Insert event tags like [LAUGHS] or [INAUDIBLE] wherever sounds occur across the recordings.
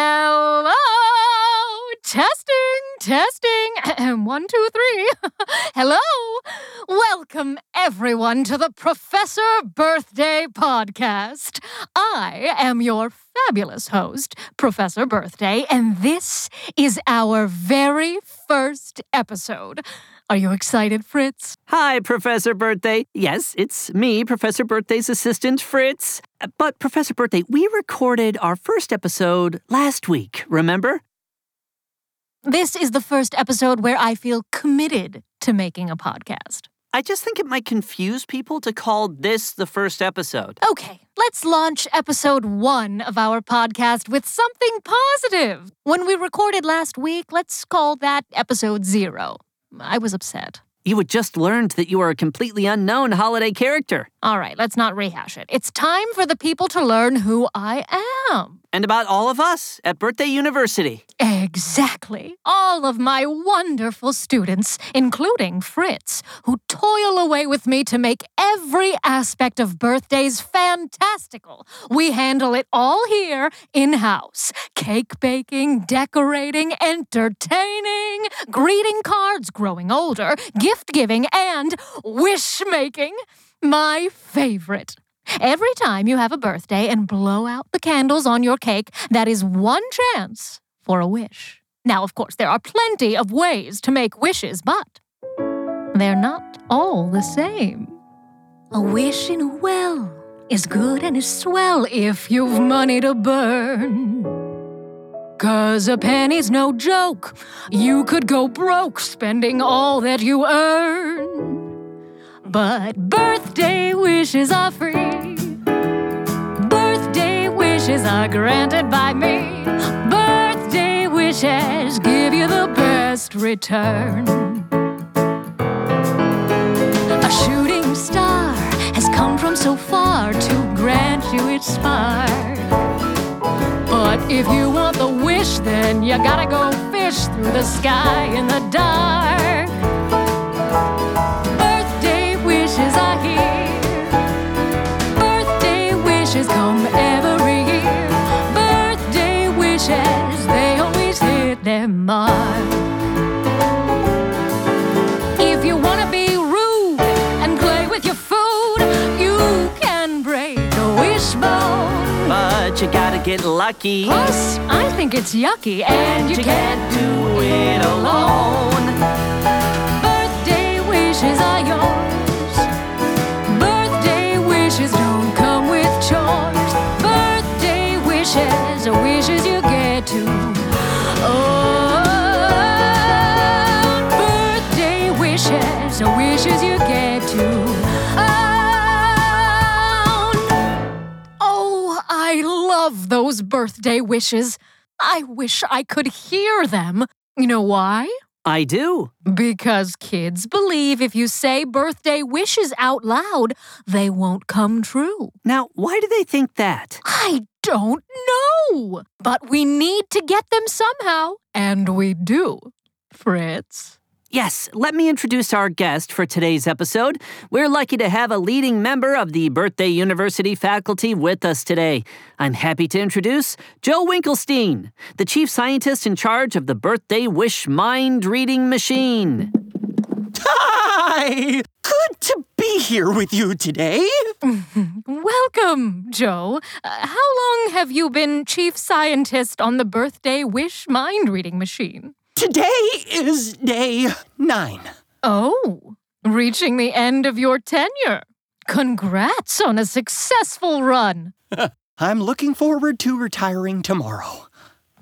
Hello! Testing, testing. [CLEARS THROAT] One, two, three. [LAUGHS] Hello! Welcome, everyone, to the Professor Birthday Podcast. I am your fabulous host, Professor Birthday, and this is our very first episode. Are you excited, Fritz? Hi, Professor Birthday. Yes, it's me, Professor Birthday's assistant, Fritz. Uh, But, Professor Birthday, we recorded our first episode last week, remember? This is the first episode where I feel committed to making a podcast. I just think it might confuse people to call this the first episode. Okay, let's launch episode one of our podcast with something positive. When we recorded last week, let's call that episode zero. I was upset. You had just learned that you are a completely unknown holiday character. All right, let's not rehash it. It's time for the people to learn who I am. And about all of us at Birthday University. Exactly. All of my wonderful students, including Fritz, who toil away with me to make every aspect of birthdays fantastical. We handle it all here in house cake baking, decorating, entertaining, greeting cards, growing older, gift giving, and wish making. My favorite. Every time you have a birthday and blow out the candles on your cake, that is one chance for a wish. Now, of course, there are plenty of ways to make wishes, but they're not all the same. A wish in a well is good and is swell if you've money to burn. Cause a penny's no joke. You could go broke spending all that you earn. But birthday wishes are free. Birthday wishes are granted by me. Birthday wishes give you the best return. A shooting star has come from so far to grant you its spark. But if you want the wish, then you gotta go fish through the sky in the dark. But you gotta get lucky. Plus, I think it's yucky, and you can't do those birthday wishes. I wish I could hear them. You know why? I do. Because kids believe if you say birthday wishes out loud, they won't come true. Now, why do they think that? I don't know. But we need to get them somehow. And we do. Fritz. Yes, let me introduce our guest for today's episode. We're lucky to have a leading member of the Birthday University faculty with us today. I'm happy to introduce Joe Winkelstein, the chief scientist in charge of the Birthday Wish Mind Reading Machine. Hi! Good to be here with you today. [LAUGHS] Welcome, Joe. Uh, how long have you been chief scientist on the birthday wish mind reading machine? Today is day nine. Oh, reaching the end of your tenure. Congrats on a successful run. [LAUGHS] I'm looking forward to retiring tomorrow.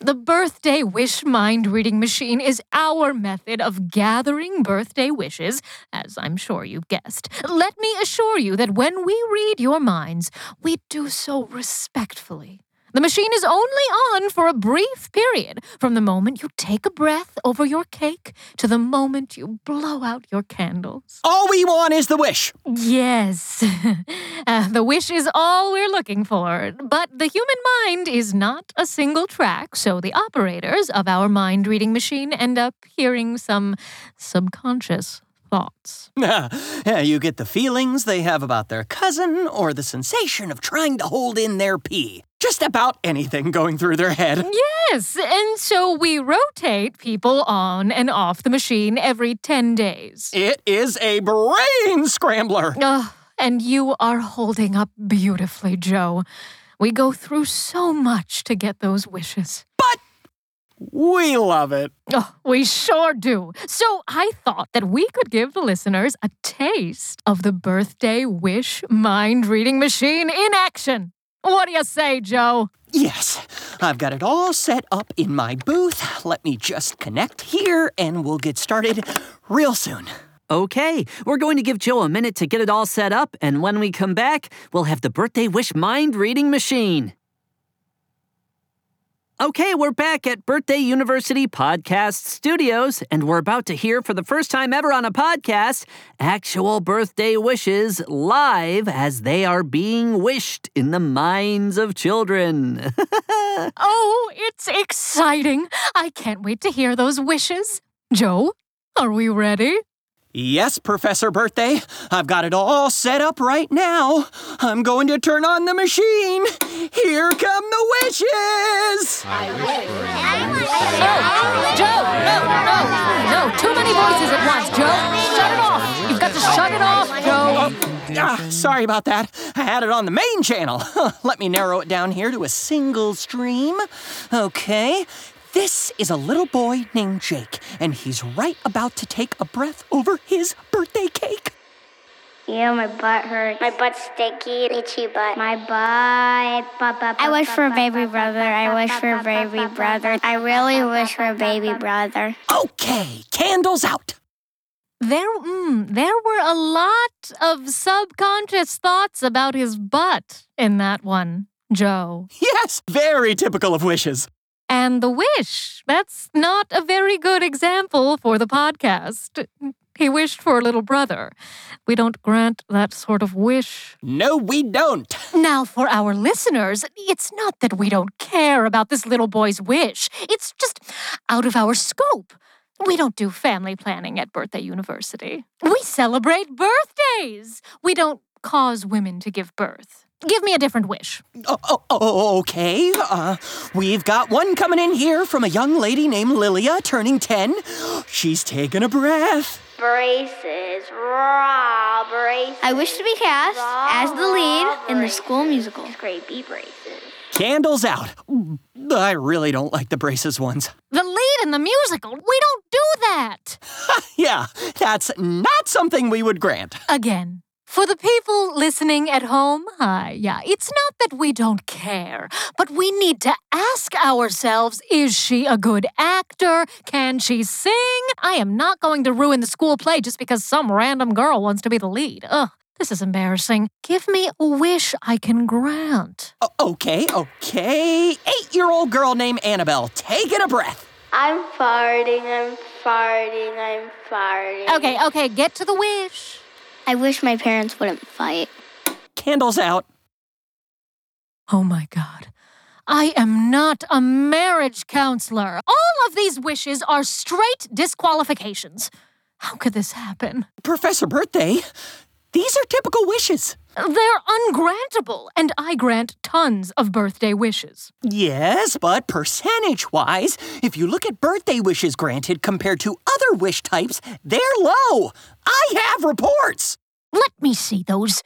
The birthday wish mind reading machine is our method of gathering birthday wishes, as I'm sure you've guessed. Let me assure you that when we read your minds, we do so respectfully. The machine is only on for a brief period, from the moment you take a breath over your cake to the moment you blow out your candles. All we want is the wish. Yes. [LAUGHS] Uh, the wish is all we're looking for. But the human mind is not a single track, so the operators of our mind reading machine end up hearing some subconscious thoughts. [LAUGHS] Yeah, you get the feelings they have about their cousin or the sensation of trying to hold in their pee. Just about anything going through their head. [LAUGHS] Yes, and so we rotate people on and off the machine every 10 days. It is a brain scrambler. Ugh, and you are holding up beautifully, Joe. We go through so much to get those wishes. We love it. Oh, we sure do. So I thought that we could give the listeners a taste of the birthday wish mind reading machine in action. What do you say, Joe? Yes, I've got it all set up in my booth. Let me just connect here and we'll get started real soon. Okay, we're going to give Joe a minute to get it all set up, and when we come back, we'll have the birthday wish mind reading machine. Okay, we're back at Birthday University Podcast Studios, and we're about to hear for the first time ever on a podcast actual birthday wishes live as they are being wished in the minds of children. [LAUGHS] Oh, it's exciting. I can't wait to hear those wishes. Joe, are we ready? Yes, Professor Birthday. I've got it all set up right now. I'm going to turn on the machine. Here come the wishes. I wish. Oh, Joe, no, no, no, too many voices at once, Joe. Shut it off. You've got to shut it off, Joe. Ah, sorry about that. I had it on the main channel. [LAUGHS] Let me narrow it down here to a single stream. Okay. This is a little boy named Jake, and he's right about to take a breath over his birthday cake. Yeah, my butt hurts. My butt's sticky, itchy butt. My butt. butt, butt, I wish for a baby brother. I wish for a baby brother. I really wish for a baby brother. Okay, candles out. There, mm, there were a lot of subconscious thoughts about his butt in that one, Joe. Yes, very typical of wishes. And the wish, that's not a very good example for the podcast. He wished for a little brother. We don't grant that sort of wish. No, we don't. Now, for our listeners, it's not that we don't care about this little boy's wish, it's just out of our scope. We don't do family planning at Birthday University. We celebrate birthdays. We don't cause women to give birth. Give me a different wish. Oh, oh, oh, okay. Uh, we've got one coming in here from a young lady named Lilia, turning 10. She's taking a breath. Braces, raw braces. I wish to be cast as the lead in the school musical. Great B braces. Candles out. I really don't like the braces ones. The lead in the musical, we don't do that. [LAUGHS] Yeah, that's not something we would grant. Again. For the people listening at home, hi, yeah, it's not that we don't care, but we need to ask ourselves is she a good actor? Can she sing? I am not going to ruin the school play just because some random girl wants to be the lead. Ugh, this is embarrassing. Give me a wish I can grant. O- okay, okay. Eight year old girl named Annabelle, taking a breath. I'm farting, I'm farting, I'm farting. Okay, okay, get to the wish. I wish my parents wouldn't fight. Candles out. Oh my God. I am not a marriage counselor. All of these wishes are straight disqualifications. How could this happen? Professor Birthday, these are typical wishes. They're ungrantable, and I grant tons of birthday wishes. Yes, but percentage wise, if you look at birthday wishes granted compared to other wish types, they're low. I have reports. Let me see those.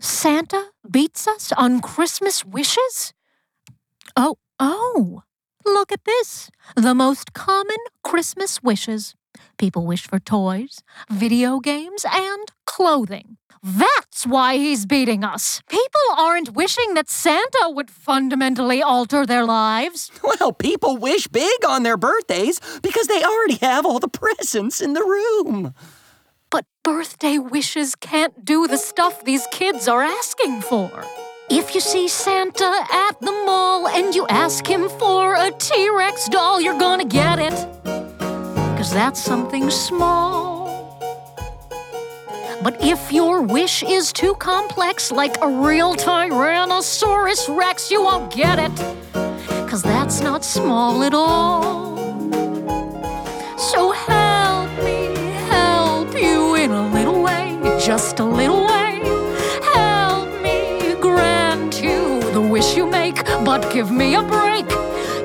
Santa beats us on Christmas wishes? Oh, oh, look at this. The most common Christmas wishes. People wish for toys, video games, and clothing. That's why he's beating us. People aren't wishing that Santa would fundamentally alter their lives. [LAUGHS] Well, people wish big on their birthdays because they already have all the presents in the room. But birthday wishes can't do the stuff these kids are asking for. If you see Santa at the mall and you ask him for a T Rex doll, you're gonna get it. Cause that's something small. But if your wish is too complex, like a real Tyrannosaurus Rex, you won't get it. Cause that's not small at all. So help me help you in a little way, just a little way. Help me grant you the wish you make, but give me a break.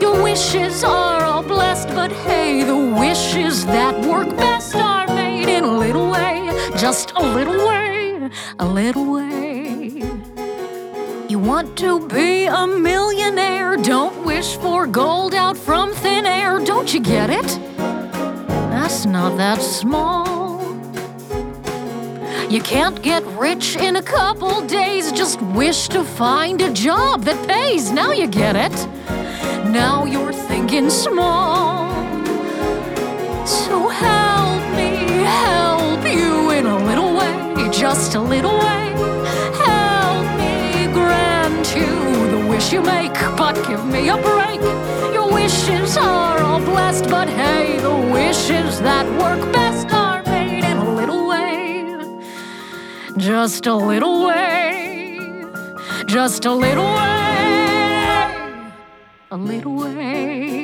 Your wishes are all blessed, but hey, the wishes that work best just a little way, a little way. You want to be a millionaire? Don't wish for gold out from thin air. Don't you get it? That's not that small. You can't get rich in a couple days. Just wish to find a job that pays. Now you get it. Now you're thinking small. Just a little way. Help me grant you the wish you make, but give me a break. Your wishes are all blessed, but hey, the wishes that work best are made in a little way, just a little way, just a little way, a little way.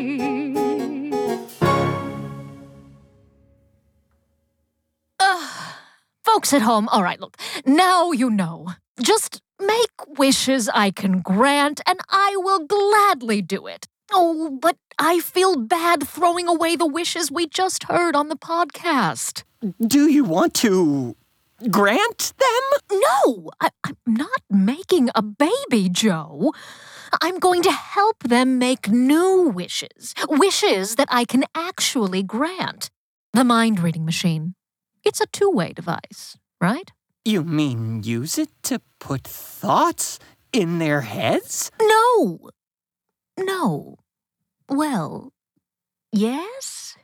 Folks at home, all right, look, now you know. Just make wishes I can grant, and I will gladly do it. Oh, but I feel bad throwing away the wishes we just heard on the podcast. Do you want to grant them? No, I, I'm not making a baby, Joe. I'm going to help them make new wishes, wishes that I can actually grant. The mind reading machine. It's a two way device, right? You mean use it to put thoughts in their heads? No. No. Well, yes?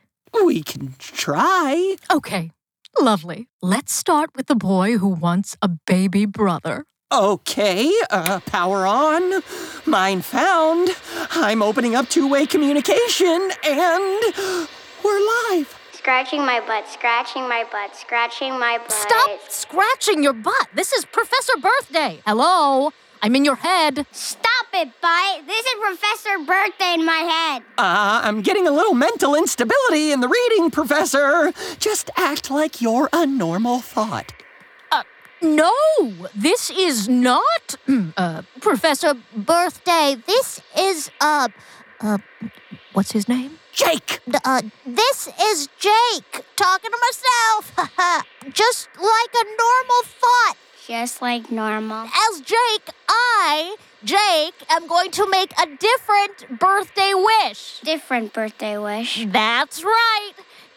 We can try. Okay, lovely. Let's start with the boy who wants a baby brother. Okay, uh, power on. Mine found. I'm opening up two way communication, and we're live. Scratching my butt, scratching my butt, scratching my butt. Stop scratching your butt. This is Professor Birthday. Hello? I'm in your head. Stop it, Butt. This is Professor Birthday in my head. Uh, I'm getting a little mental instability in the reading, Professor. Just act like you're a normal thought. Uh, no, this is not mm, uh, Professor Birthday. This is uh, uh, what's his name? Jake! Uh, this is Jake talking to myself. [LAUGHS] Just like a normal thought. Just like normal. As Jake, I, Jake, am going to make a different birthday wish. Different birthday wish. That's right.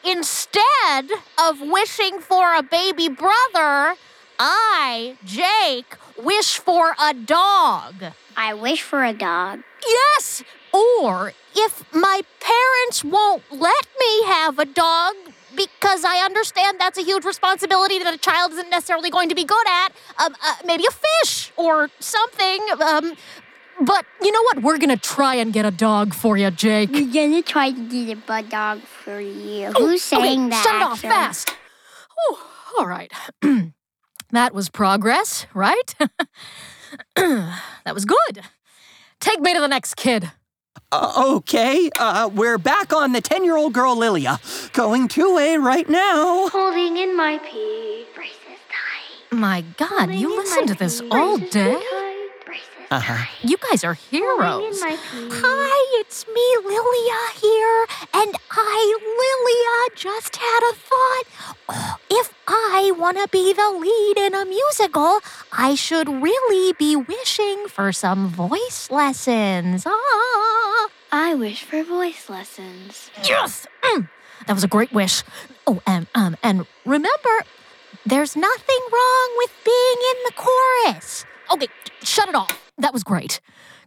Instead of wishing for a baby brother, I, Jake, wish for a dog. I wish for a dog. Yes! Or if my parents won't let me have a dog because I understand that's a huge responsibility that a child isn't necessarily going to be good at, um, uh, maybe a fish or something. Um, but you know what? We're gonna try and get a dog for you, Jake. We're gonna try to get a dog for you. Oh, Who's saying okay, that? Shut it off fast. Whew, all right. [CLEARS THROAT] that was progress, right? [LAUGHS] that was good. Take me to the next kid. Uh, okay, uh, we're back on the 10 year old girl Lilia. Going two way right now. Holding in my pee. Braces tight. My God, Holding you listen to this pee. all Braces day? Tight. Braces Uh huh. You guys are heroes. in my pee. Hi, it's me, Lilia here, and I, Lilia, just had a thought. Oh, if I want to be the lead in a musical, I should really be wishing for some voice lessons. Ah. I wish for voice lessons. Yes! Mm, that was a great wish. Oh, and um, and remember, there's nothing wrong with being in the chorus. Okay, shut it off. That was great.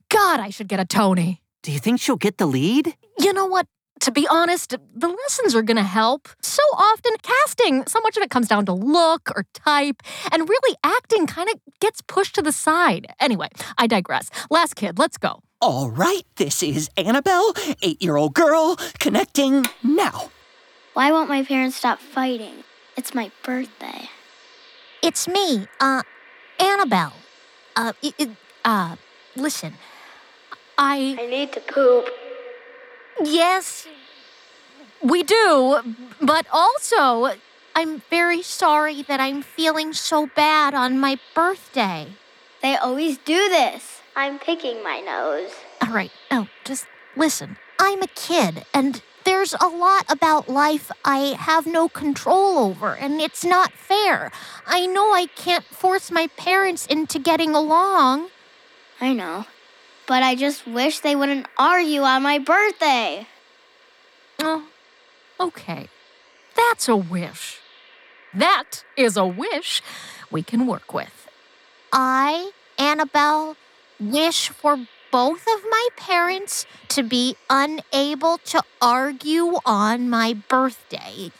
God, I should get a Tony. Do you think she'll get the lead? You know what? To be honest, the lessons are gonna help. So often, casting, so much of it comes down to look or type, and really acting kind of gets pushed to the side. Anyway, I digress. Last kid, let's go. All right, this is Annabelle, eight year old girl, connecting now. Why won't my parents stop fighting? It's my birthday. It's me, uh, Annabelle. Uh, i- i- uh, listen. I. I need to poop. Yes, we do, but also, I'm very sorry that I'm feeling so bad on my birthday. They always do this. I'm picking my nose. All right, oh, just listen. I'm a kid, and there's a lot about life I have no control over, and it's not fair. I know I can't force my parents into getting along. I know. But I just wish they wouldn't argue on my birthday. Oh, okay. That's a wish. That is a wish we can work with. I, Annabelle, wish for both of my parents to be unable to argue on my birthday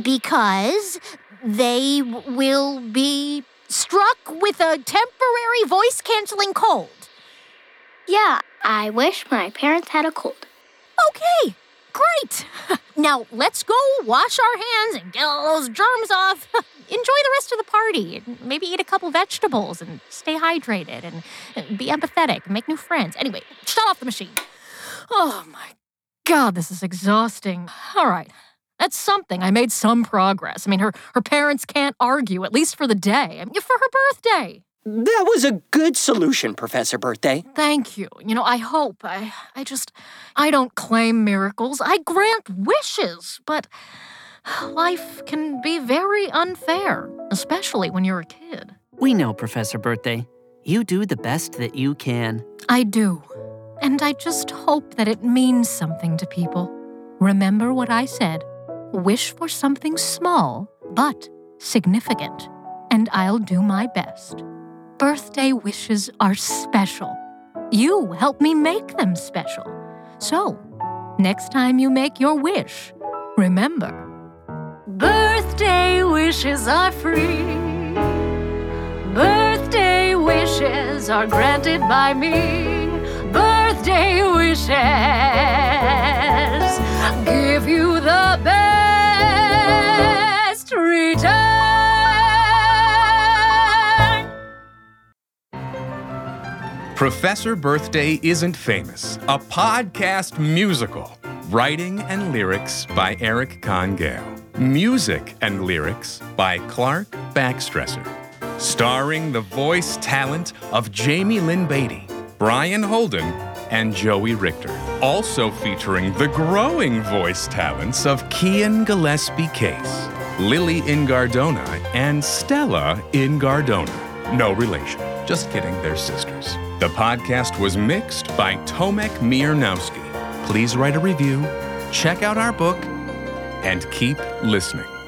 because they will be struck with a temporary voice canceling cold. Yeah, I wish my parents had a cold. Okay, great. [LAUGHS] Now let's go wash our hands and get all those germs off. [LAUGHS] Enjoy the rest of the party. and Maybe eat a couple vegetables and stay hydrated and and be empathetic, make new friends. Anyway, shut off the machine. Oh my God, this is exhausting. All right. That's something. I made some progress. I mean, her, her parents can't argue, at least for the day. I mean, for her birthday. That was a good solution, Professor Birthday. Thank you. You know, I hope. I I just I don't claim miracles. I grant wishes, but life can be very unfair, especially when you're a kid. We know, Professor Birthday. You do the best that you can. I do. And I just hope that it means something to people. Remember what I said. Wish for something small, but significant, and I'll do my best. Birthday wishes are special. You help me make them special. So, next time you make your wish, remember birthday wishes are free. Birthday wishes are granted by me. Birthday wishes Professor Birthday Isn't Famous, a podcast musical. Writing and lyrics by Eric Kahn Gale. Music and lyrics by Clark Baxtresser. Starring the voice talent of Jamie Lynn Beatty, Brian Holden, and Joey Richter. Also featuring the growing voice talents of Kian Gillespie Case, Lily Ingardona, and Stella Ingardona. No relation. Just kidding, they're sisters. The podcast was mixed by Tomek Miernowski. Please write a review, check out our book, and keep listening.